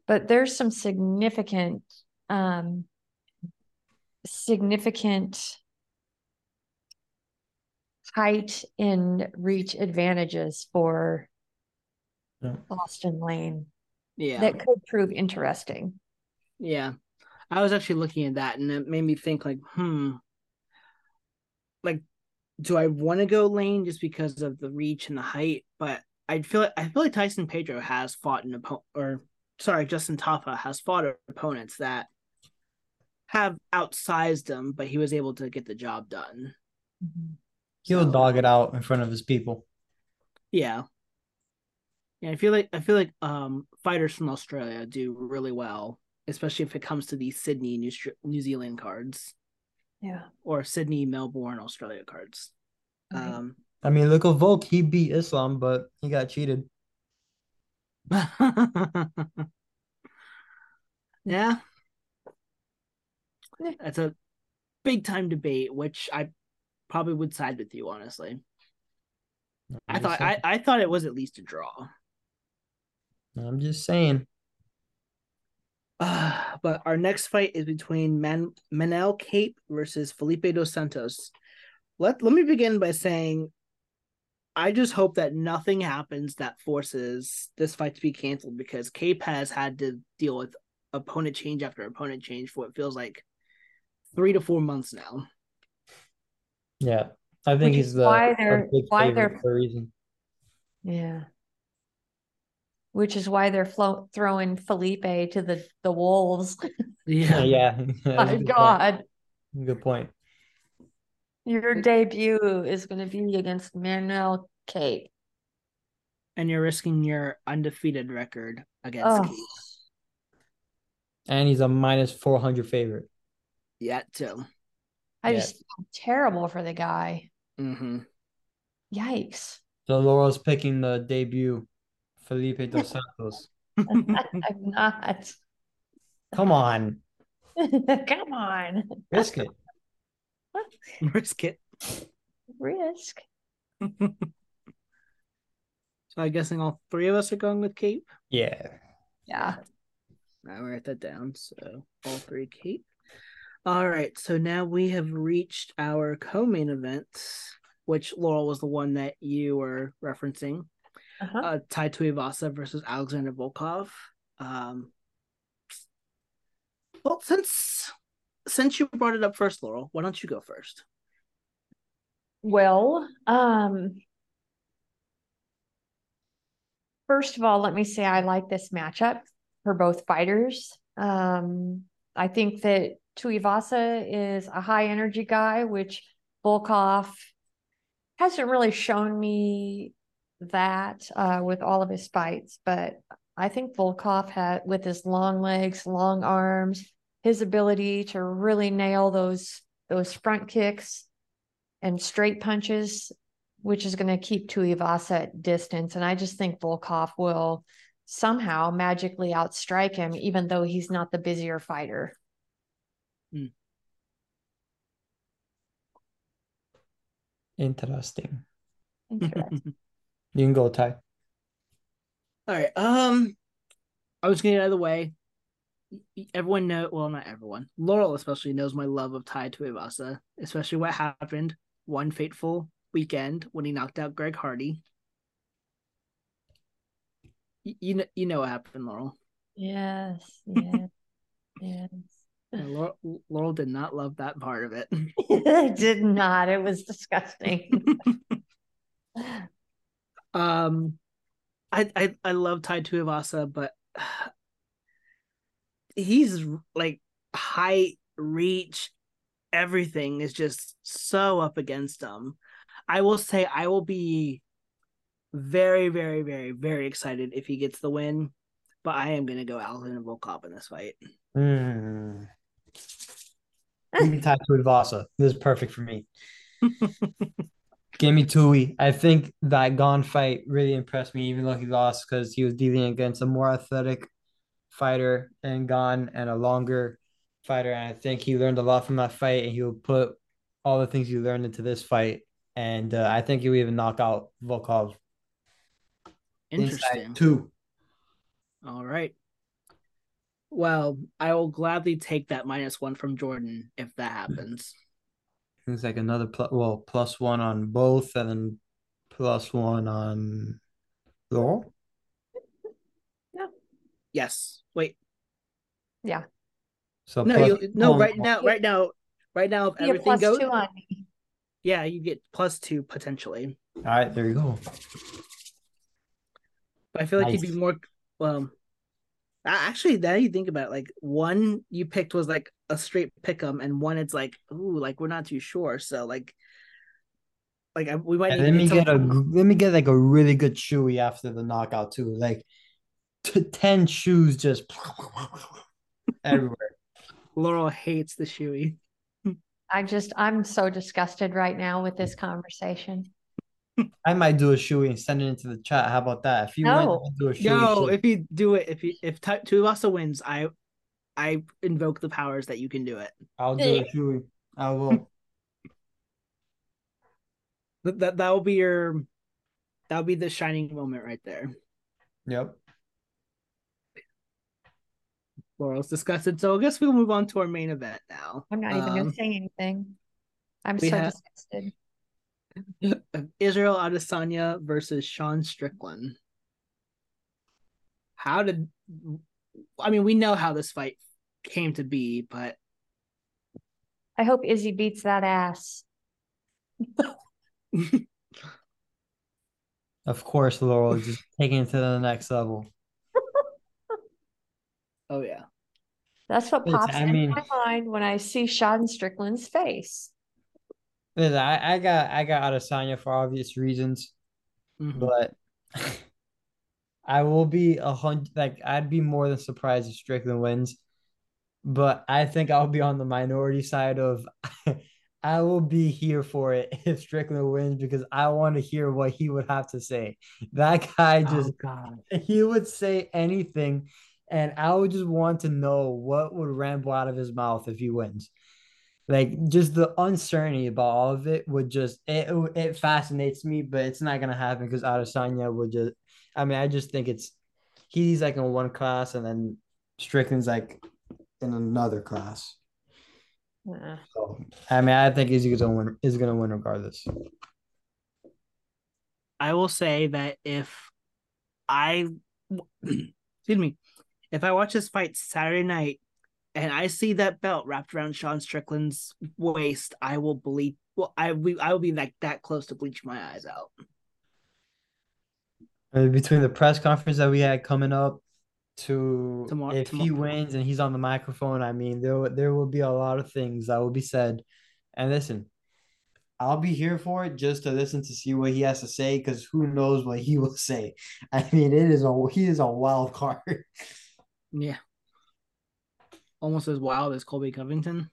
But there's some significant, um, significant height and reach advantages for Yeah. Austin Lane Yeah. that could prove interesting. Yeah. I was actually looking at that and it made me think like, hmm. Like, do I want to go lane just because of the reach and the height? But I feel like I feel like Tyson Pedro has fought an opponent or sorry, Justin Tafa has fought opponents that have outsized him, but he was able to get the job done. He'll So- dog it out in front of his people. Yeah. Yeah, I feel like I feel like um fighters from Australia do really well, especially if it comes to the Sydney New New Zealand cards Yeah. or Sydney Melbourne Australia cards. Right. Um I mean, look at Volk. He beat Islam, but he got cheated. yeah. Yeah. That's a big time debate, which I probably would side with you, honestly. I I'm thought I. I thought it was at least a draw. I'm just saying. Uh, but our next fight is between Man- Manel Kape versus Felipe dos Santos. Let let me begin by saying I just hope that nothing happens that forces this fight to be canceled because Kape has had to deal with opponent change after opponent change for what feels like three to four months now. Yeah, I think Which he's the why they're- big why favorite they're- for a reason. Yeah. Which is why they're flo- throwing Felipe to the, the wolves. Yeah, yeah. My good point. God. Good point. Your debut is going to be against Manuel Kape. And you're risking your undefeated record against Oh. Kape. And he's a minus 400 favorite. Yet too. I Yeah. just feel terrible for the guy. Mm-hmm. Yikes. So Laurel's picking the debut, Felipe dos Santos. I'm not. Come on, Come on. risk it. Risk it. Risk. So I'm guessing all three of us are going with Kape. Yeah. Yeah. I write that down. So all three Kape. All right. So now we have reached our co-main events, which Laurel was the one that you were referencing. Uh-huh. Uh, Tai Tuivasa versus Alexander Volkov. Um, well, since since you brought it up first, Laurel, why don't you go first? Well, um, first of all, let me say I like this matchup for both fighters. Um, I think that Tuivasa is a high energy guy, which Volkov hasn't really shown me that uh, with all of his fights, but I think Volkov had with his long legs, long arms, his ability to really nail those those front kicks and straight punches, which is going to keep Tuivasa at distance. And I just think Volkov will somehow magically outstrike him, even though he's not the busier fighter. Interesting. Interesting. You can go, Ty. All right. Um, I was gonna get out of the way. Everyone know, well, not everyone. Laurel especially knows my love of Tai Tuivasa, especially what happened one fateful weekend when he knocked out Greg Hardy. Y- You know, you know what happened, Laurel. yes, yes, yes. And Laurel, Laurel did not love that part of it. I did not. It was disgusting. Um, I I I love Tai Tuivasa, but he's like height, reach, everything is just so up against him. I will say I will be very, very, very, very excited if he gets the win, but I am gonna go Alexander Volkov in this fight. Mm. Give me Tai Tuivasa. This is perfect for me. Give me Tui. I think that Gane fight really impressed me, even though he lost because he was dealing against a more athletic fighter and Gane and a longer fighter, and I think he learned a lot from that fight, and he will put all the things he learned into this fight, and uh, I think he will even knock out Volkov. Interesting. two. All right. Well, I will gladly take that minus one from Jordan if that happens. It's like another plus, well, plus one on both, and then plus one on Laurel. Yeah. Yes. Wait. Yeah. So No, plus you no one right now, right now, right now, if Be everything plus goes, two on me. yeah, you get plus two potentially. All right, there you go. But I feel like you'd be more well. A- Actually, now you think about it, like one you picked was like a straight pick 'em, and one it's like, ooh, like we're not too sure. So like, like I, we might And need let to me get get a let me get like a really good shoey after the knockout too. Like t- ten shoes just everywhere. Laurel hates the shoey. I just, I'm so disgusted right now with this conversation. I might do a shoey and send it into the chat. How about that? If you No. want to do a shoey, Yo, shit. if you do it, if you if Ty- Tuivasa wins, I I invoke the powers that you can do it. I'll do a shoey. I will. That that that will be your that will be the shining moment right there. Yep. Laurel's disgusted. So I guess we'll move on to our main event now. I'm not even Um, going to say anything. I'm so have- disgusted. Israel Adesanya versus Sean Strickland. How did I mean we know how this fight came to be, but I hope Izzy beats that ass. Of course, Laurel just taking it to the next level. oh yeah. That's what It's- pops I in mean- my mind when I see Sean Strickland's face. Listen, I, I got I got Adesanya for obvious reasons, Mhm. but I will be a hundred. Like I'd be more than surprised if Strickland wins, but I think I'll be on the minority side of. I will be here for it if Strickland wins because I want to hear what he would have to say. That guy just oh he would say anything, and I would just want to know what would ramble out of his mouth if he wins. Like just the uncertainty about all of it would just it it fascinates me, but it's not gonna happen because Adesanya would just. I mean, I just think it's he's like in one class, and then Strickland's like in another class. Uh, So I mean, I think he's gonna win. Is gonna win regardless. I will say that if I excuse me, if I watch this fight Saturday night and I see that belt wrapped around Sean Strickland's waist, I will bleed. Well, I will. I will be like that close to bleach my eyes out. Uh, between the press conference that we had coming up to Tomorrow- if he wins and he's on the microphone, I mean there will- there will be a lot of things that will be said. And listen, I'll be here for it just to listen to see what he has to say because who knows what he will say. I mean, it is a he is a wild card. Yeah, almost as wild as Colby Covington.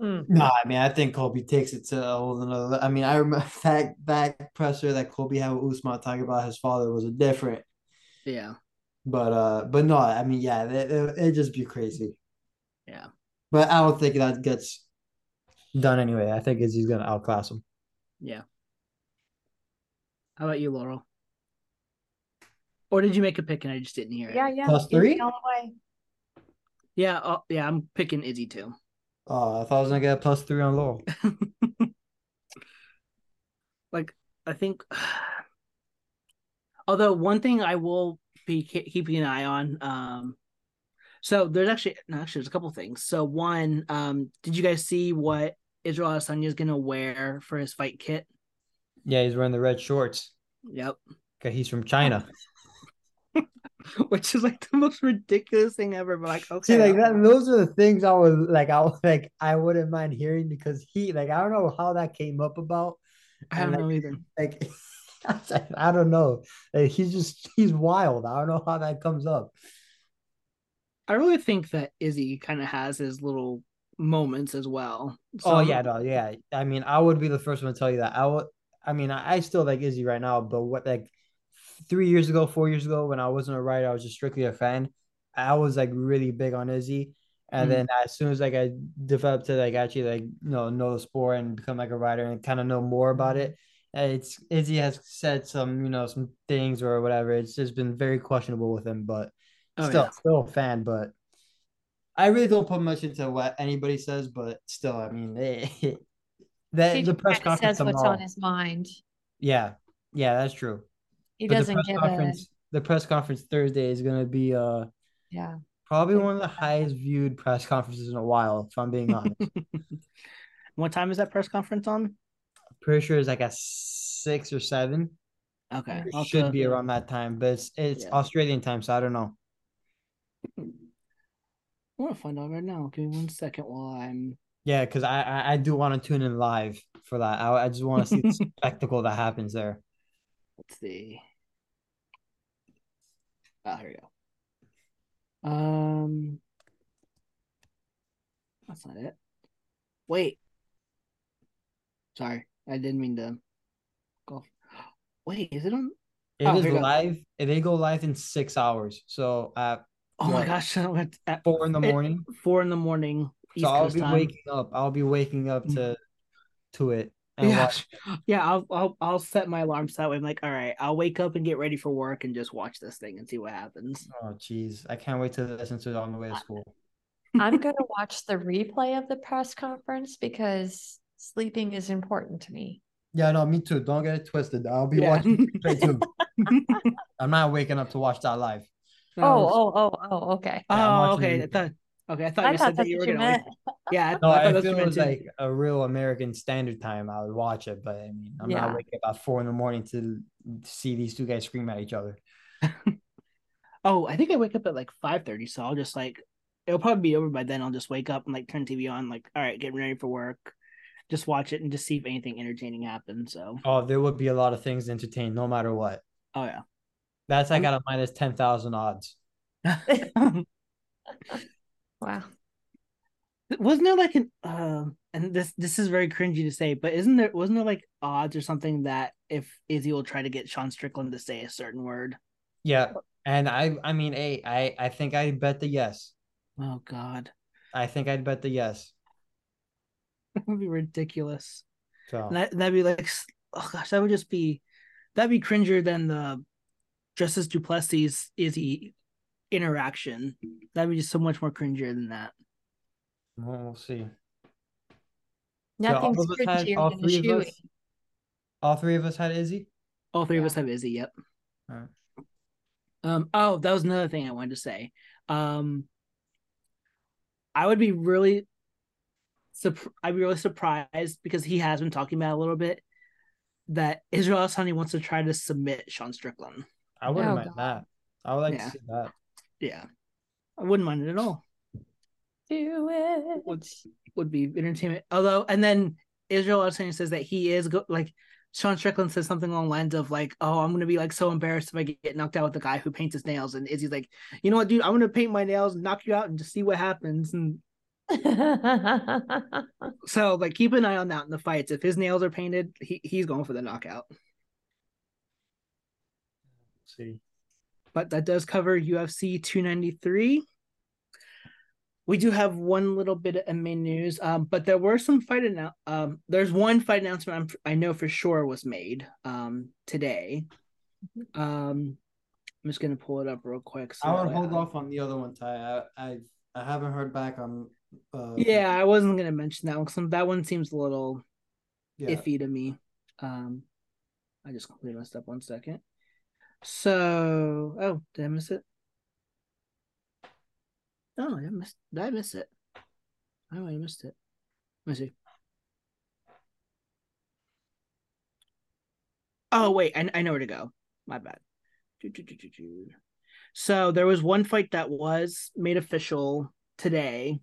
mm. No, I mean I think Colby takes it to a whole another. I mean I remember that that presser that Colby had with Usman talking about his father was a different. Yeah, But uh, but no, I mean yeah, it, it, it'd just be crazy. yeah. But I don't think that gets done anyway. I think he's gonna outclass him. Yeah. How about you, Laurel? Or did you make a pick and I just didn't hear it? Yeah, yeah. Three? all the way. Yeah, uh, yeah, I'm picking Izzy too. Oh, I thought I was gonna get a plus three on Laurel. like I think although one thing I will be keeping an eye on um so there's actually no, actually there's a couple things. So one, um did you guys see what Israel Adesanya is to wear for his fight kit? Yeah, he's wearing the red shorts. Yep. Okay, he's from China. Which is like the most ridiculous thing ever but like okay. See, like that. Those are the things I was like, I was like, I wouldn't mind hearing because he, like, I don't know how that came up about. I don't know either. Like, I don't know. Like, he's just he's wild. I don't know how that comes up. I really think that Izzy kind of has his little moments as well. So oh yeah, no, yeah. I mean, I would be the first one to tell you that. I would. I mean, I, I still like Izzy right now, but what like three years ago, four years ago, when I wasn't a writer, I was just strictly a fan. I was like really big on Izzy, And Mhm. then as soon as like I developed to like actually like you know know the sport and become like a writer and kind of know more about it, uh, it's Izzy has said some you know some things or whatever. It's just been very questionable with him, but Oh, still yeah. still a fan. But I really don't put much into what anybody says, but still, I mean, eh, that the press conference. says what's tomorrow- on his mind. Yeah, yeah, that's true. He But the doesn't press give conference, the press conference Thursday is gonna be uh yeah. probably one of the highest viewed press conferences in a while, if I'm being honest. what time is that press conference on? Pretty sure it's like a six or seven. Okay. It should be around that time, but it's it's Yeah. Australian time, so I don't know. I'm gonna find out right now. Give me one second while I'm. Yeah, because I, I I do want to tune in live for that. I, I just want to see the spectacle that happens there. Let's see. Ah, here we go. Um, that's not it. Wait. Sorry, I didn't mean to go. Wait, is it on? It Oh, is here go. live. They go live in six hours. So at Oh my gosh! At, at four in the It- morning. four in the morning East So I'll Coast be time. waking up. I'll be waking up to to it and yeah, watch. yeah. I'll, I'll I'll set my alarm so that way. I'm like, all right, I'll wake up and get ready for work and just watch this thing and see what happens. Oh jeez, I can't wait to listen to it on the way to school. I'm going to watch the replay of the press conference because sleeping is important to me. Yeah, no, me too. Don't get it twisted. I'll be Yeah. watching replay too. I'm not waking up to watch that live. Oh, oh, oh, oh, oh okay. Yeah, oh, okay. the I thought. Okay, I thought I you thought said that you were you gonna. meant. Wait. Yeah, I, No, I thought it was meant too. like a real American Standard Time, I would watch it. But I mean, I'm Yeah. not waking up at four in the morning to see these two guys scream at each other. Oh, I think I wake up at like five thirty, so I'll just like it'll probably be over by then. I'll just wake up and like turn TV on, like all right, getting ready for work, just watch it and just see if anything entertaining happens. So, Oh, there would be a lot of things to entertain, no matter what. oh yeah, That's I'm- at a minus ten thousand odds. Wow. wasn't there like an uh, and this this is very cringy to say, but isn't there wasn't there like odds or something that if Izzy will try to get Sean Strickland to say a certain word? Yeah, and I, I mean, hey, I, I think I'd bet the yes. Oh God, I think I'd bet the yes. that would be ridiculous. So And that that'd be like, oh gosh, that would just be that'd be cringer than the Dricus Du Plessis Izzy interaction. That'd be just so much more cringier than that. well, we'll see. Nothing's all of us had- cringier all than three a of us- All three of us had Izzy. All three of us have Izzy. Yep. Alright. Um. Oh, that was another thing I wanted to say. Um. I would be really. Surp- I'd be really surprised because he has been talking about it a little bit that Israel Adesanya wants to try to submit Sean Strickland. I wouldn't Oh, mind God. that. I would like Yeah. to see that. Yeah, I wouldn't mind it at all. Do it. would would be entertainment. Although, and then Israel Adesanya says that he is go- like Sean Strickland says something along the lines of like, "Oh, I'm gonna be like so embarrassed if I get knocked out with the guy who paints his nails." And Izzy's like, "You know what, dude? I'm gonna paint my nails and knock you out and just see what happens." And so, like, keep an eye on that in the fights. If his nails are painted, he he's going for the knockout. see. But that does cover UFC 293. We do have one little bit of main news, um, but there were some fight annou- um, There's one fight announcement I'm, I know for sure was made um, today. Um, I'm just gonna pull it up real quick. So I would way hold I- off on the other one, Ty. I, I, I haven't heard back on. Uh, Yeah, I wasn't gonna mention that one because that one seems a little yeah. iffy to me. Um, I just completely messed up. One second. So, oh, did I miss it? Oh, I missed. Did I miss it? I missed it. Let me see. Oh wait, I I know where to go. My bad. So there was one fight that was made official today.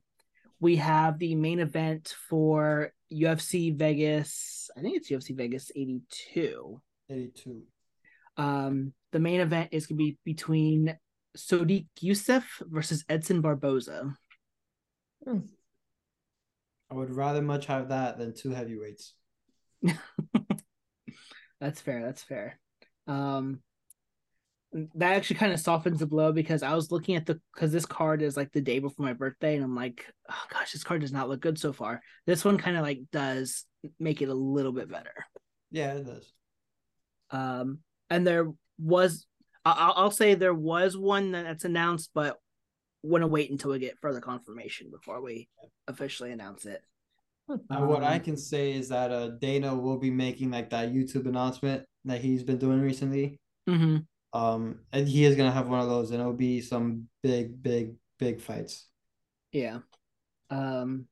We have the main event for UFC Vegas. I think it's UFC Vegas 82. 82. Um, the main event is gonna be between Sodiq Yusuff versus Edson Barboza. I would rather much have that than two heavyweights. That's fair. That's fair. Um, that actually kind of softens the blow because I was looking at the because this card is like the day before my birthday, and I'm like, oh gosh, this card does not look good so far. This one kind of like does make it a little bit better. Yeah, it does. Um, and there was, I'll, I'll say there was one that's announced, but want to wait until we get further confirmation before we officially announce it. Uh, what I can say is that uh Dana will be making like that YouTube announcement that he's been doing recently. mhm. Um, and he is gonna have one of those, and it'll be some big, big, big fights. Yeah. Um,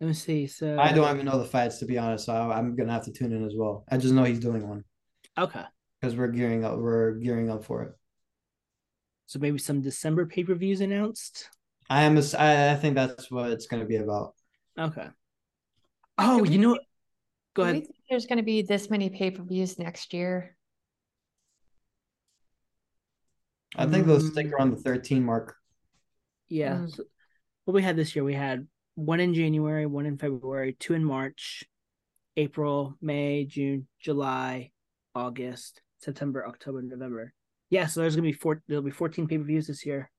let me see. So I don't even know the fights to be honest, so I'm gonna have to tune in as well. I just know he's doing one Okay. Because we're gearing up. We're gearing up for it. So maybe some December pay per views announced. I am. ass- I, I think that's what it's gonna be about. Okay. Oh, Do you know think- Go ahead. think there's going to be this many pay per views next year? I think they'll stick Mm. around the 13 mark. Yeah. Mm. So what we had this year, we had one in January, one in February, two in March, April, May, June, July, August, September, October, November. Yeah, so there's gonna be four. There'll be 14 pay per views this year.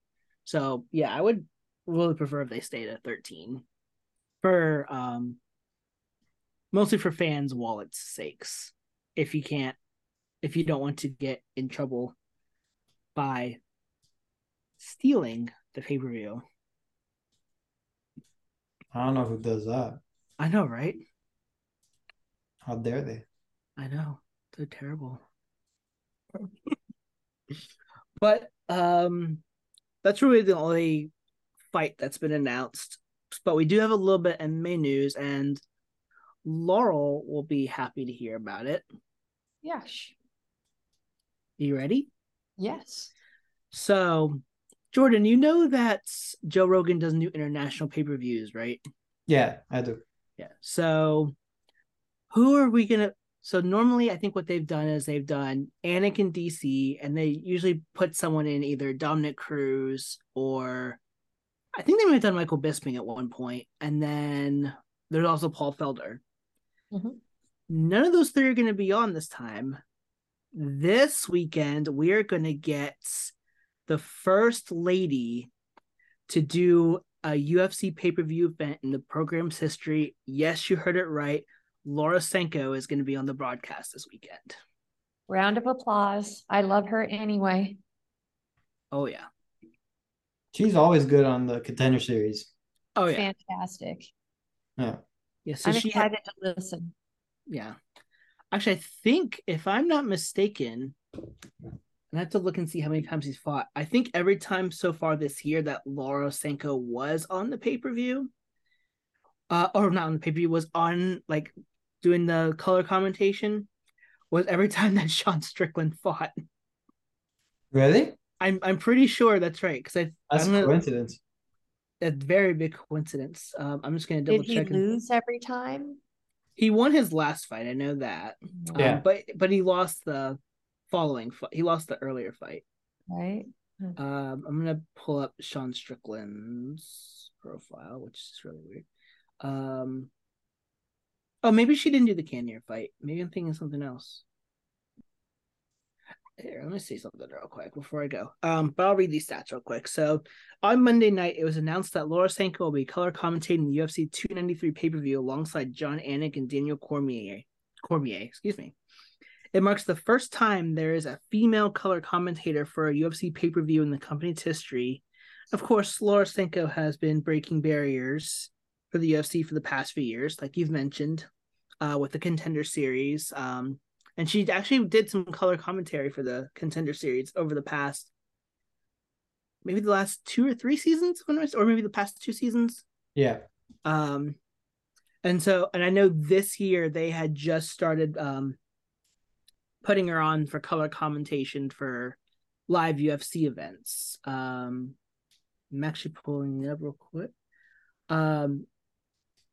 So yeah, I would really prefer if they stayed at 13 for um mostly for fans' wallets' sakes. If you can't, if you don't want to get in trouble by stealing the pay per view. I don't know who does that. I know, right? How dare they? I know. They're terrible. but um that's really the only fight that's been announced. But we do have a little bit of MMA news and Laurel will be happy to hear about it. Yes. You ready? Yes. So, Jordan, you know that Joe Rogan does new international pay-per-views, right? Yeah, I do. Yeah. So who are we gonna so normally I think what they've done is they've done Anik in DC and they usually put someone in either Dominick Cruz or I think they might have done Michael Bisping at one point, and then there's also Paul Felder. Mhm. None of those three are gonna be on this time. This weekend we are gonna get the first lady to do a UFC pay per view event in the program's history. Yes, you heard it right. Laura Sanko is going to be on the broadcast this weekend. Round of applause. I love her anyway. Oh yeah, She's always good on the contender series. oh yeah, Fantastic. Yeah. yeah. So I'm she had, to listen. yeah. Actually, I think if I'm not mistaken, I have to look and see how many times he's fought. I think every time so far this year that Laura Sanko was on the pay per view, uh, or not on the pay per view, was on like doing the color commentation, was every time that Sean Strickland fought. Really? I'm I'm pretty sure that's right because I That's I'm a gonna- coincidence. a very big coincidence. Um, I'm just gonna double check. Did he check. and- lose every time? He won his last fight. I know that. Um, Yeah. but but he lost the following fight. He lost the earlier fight. Right. Um, I'm gonna pull up Sean Strickland's profile, which is really weird. Um, oh, maybe she didn't do the Canier fight. Maybe I'm thinking something else. Here, let me see something real quick before I go. Um, but I'll read these stats real quick. So on Monday night, it was announced that Laura Sanko will be color commentating the UFC 293 pay per view alongside Jon Anik and Daniel Cormier. Cormier, excuse me. It marks the first time there is a female color commentator for a UFC pay per view in the company's history. Of course, Laura Sanko has been breaking barriers for the UFC for the past few years, like you've mentioned, uh, with the Contender Series. Um, and she actually did some color commentary for the Contender Series over the past, maybe the last two or three seasons, or maybe the past two seasons. Yeah. Um, and so, and I know this year they had just started um, putting her on for color commentation for live UFC events. Um, I'm actually pulling it up real quick. Um,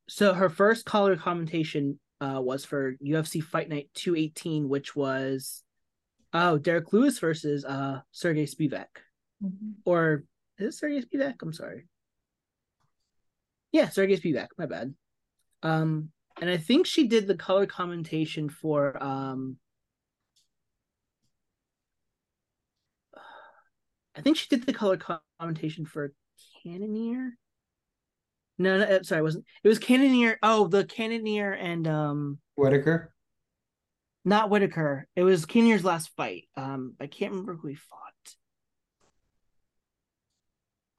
so her first color commentation uh, was for UFC Fight Night 218, which was oh Derrick Lewis versus uh Serghei Spivac Mhm. or is it Serghei Spivac? I'm sorry. Yeah, Serghei Spivac. My bad. Um, and I think she did the color commentation for um I think she did the color commentation for Cannonier. No, no, uh, sorry, it wasn't. It was Cannonier. Oh, the Cannonier and um, Whitaker. not Whitaker. It was Cannonier's last fight. Um, I can't remember who he fought.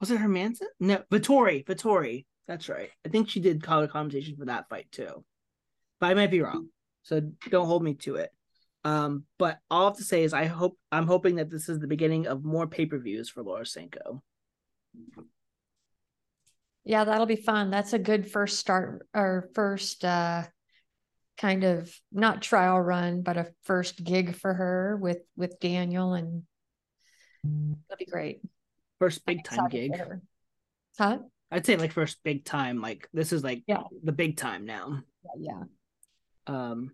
Was it Hermansson? No, Vettori. Vettori. That's right. I think she did call color commentation for that fight too, but I might be wrong. So don't hold me to it. Um, but all I have to say is I hope I'm hoping that this is the beginning of more pay per views for Laura Sanko. Yeah, that'll be fun. That's a good first start or first uh kind of not trial run, but a first gig for her with with Daniel and that'll be great. First big time gig. Huh? I'd say like first big time. Like this is like Yeah. the big time now. Yeah. Um,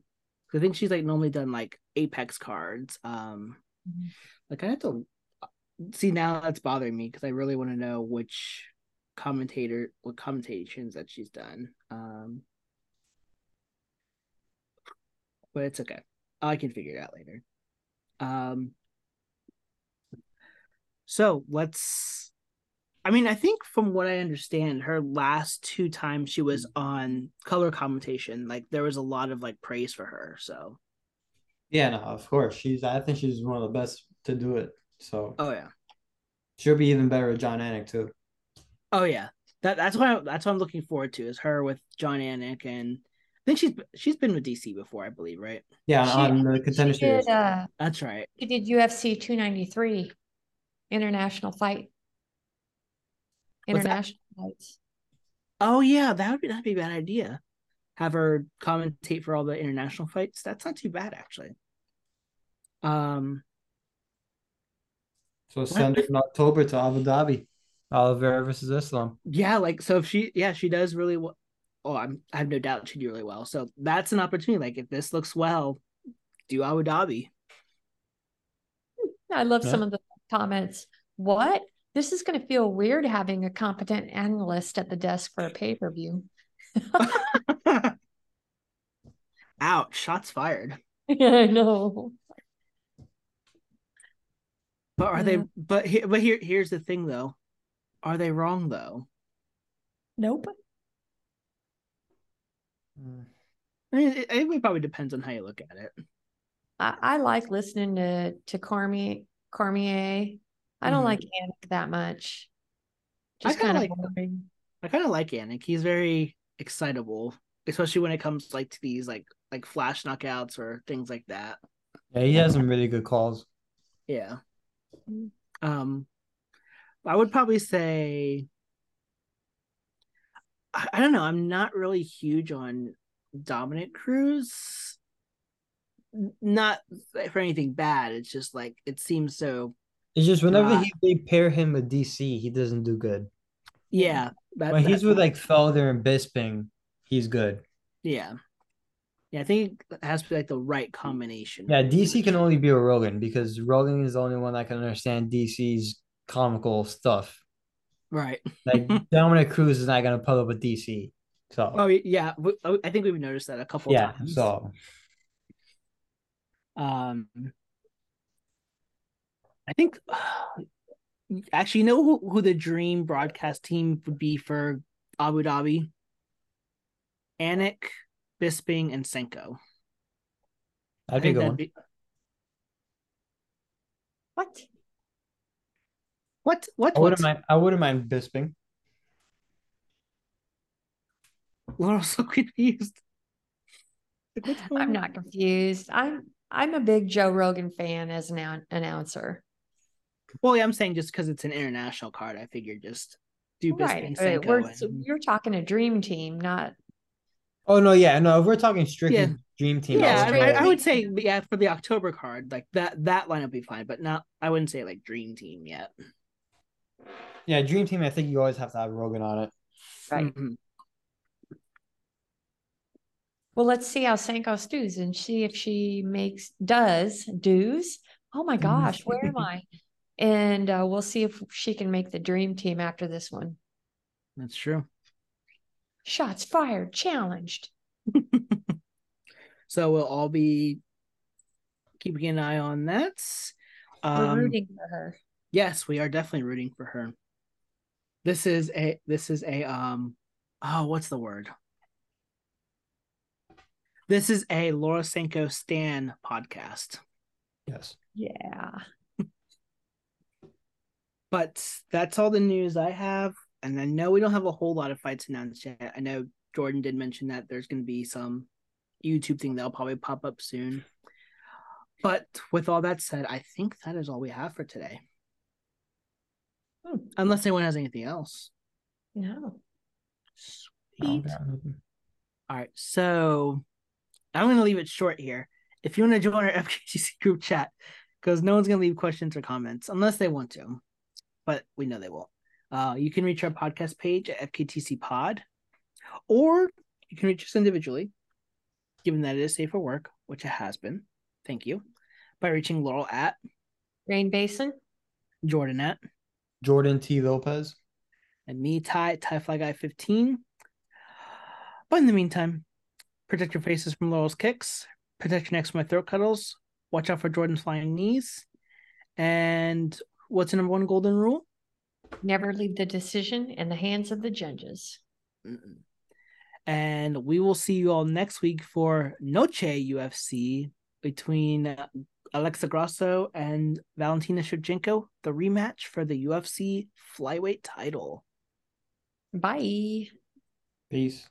I think she's like normally done like Apex cards. Um, Mhm. like I have to see now that's bothering me because I really want to know which commentator, what commentations that she's done. Um, but it's okay. I can figure it out later. Um, so let's. I mean, I think from what I understand, her last two times she was on color commentation, like there was a lot of like praise for her. So, Yeah, no, of course. She's I think she's one of the best to do it. So oh yeah, she'll be even better with Jon Anik too. Oh yeah. That that's why that's what I'm looking forward to is her with Jon Anik and I think she's she's been with DC before, I believe, right? Yeah, She- on the contender She series. did uh That's right. she did UFC two ninety three international fight. International fights. Oh yeah, that would be that'd be a bad idea. Have her commentate for all the international fights. That's not too bad actually. Um, So send her in October to Abu Dhabi. Oliveira versus Islam. yeah, like so if she yeah she does really well. Oh, I'm I have no doubt she'd do really well. So that's an opportunity. Like if this looks well, do Abu Dhabi. I love Yeah. some of the comments. What? This is going to feel weird having a competent analyst at the desk for a pay per view. Ouch! Shots fired. Yeah, I know. But are they? But here, but here, here's the thing though. Are they wrong though? Nope. I mean, it, it probably depends on how you look at it. I, I like listening to to Cormier. Cormier. I don't Mhm. like Anik that much. I Just kinda kind of like- boring. I kind of like Anik. He's very excitable, especially when it comes like to these like like flash knockouts or things like that. Yeah, he has some really good calls. Yeah. Mm. Um, I would probably say. I, I don't know. I'm not really huge on Dominick Cruz. Not for anything bad. It's just like it seems so. It's just whenever he they pair him with DC, he doesn't do good. Yeah. That, When he's with like Felder and Bisping, he's good. Yeah. Yeah, I think it has to be like the right combination. Yeah, DC can only be a Rogan because Rogan is the only one that can understand DC's comical stuff. Right. Like Dominick Cruz is not gonna put up with DC. So Oh yeah, oh, I think we've noticed that a couple yeah, times. so um, I think actually, you know who, who the dream broadcast team would be for Abu Dhabi? Anik, Bisping, and Sanko. I that'd be a good that'd one. be What? What what I wouldn't what? mind I wouldn't mind Bisping. We're all so confused. Like, I'm not confused. I'm I'm a big Joe Rogan fan as an an- announcer. Well, yeah, I'm saying just because it's an international card, I figured just do Bisping, Right. and uh, Sanko. We're, so you're talking a dream team, not Oh no, yeah, no. If we're talking strictly Yeah. Dream Team, yeah, I would I, I would say yeah for the October card, like that that line would be fine, but not I wouldn't say like Dream Team yet. Yeah, Dream Team. I think you always have to have Rogan on it. right. Mhm. Well, let's see how Sankos does and see if she makes does does. Oh my gosh, where am I? And uh, we'll see if she can make the dream team after this one. That's true. Shots fired, challenged. So we'll all be keeping an eye on that. We're Um, rooting for her. Yes, we are definitely rooting for her. This is a this is a um oh what's the word? This is a Laura Sanko Stan podcast. Yes. Yeah. But that's all the news I have. And I know we don't have a whole lot of fights announced yet. I know Jordan did mention that there's going to be some YouTube thing that'll probably pop up soon. But with all that said, I think that is all we have for today. Hmm. Unless anyone has anything else. No. No, Sweet. All right, so I'm going to leave it short here. If you want to join our FKTC group chat, because no one's going to leave questions or comments unless they want to, but we know they won't. Uh, you can reach our podcast page at FKTC Pod, or you can reach us individually, given that it is safe for work, which it has been. Thank you. By reaching Laurel at Rain Basin. Jordan at Jordan T. Lopez. and me, Ty, Ty Fly Guy 15. But in the meantime, protect your faces from Laurel's kicks, protect your necks from my throat cuddles, watch out for Jordan's flying knees. And what's the number one golden rule? Never leave the decision in the hands of the judges. Mm-mm. And we will see you all next week for Noche UFC between uh, Alexa Grasso and Valentina Shevchenko, the rematch for the UFC flyweight title. Bye. Peace.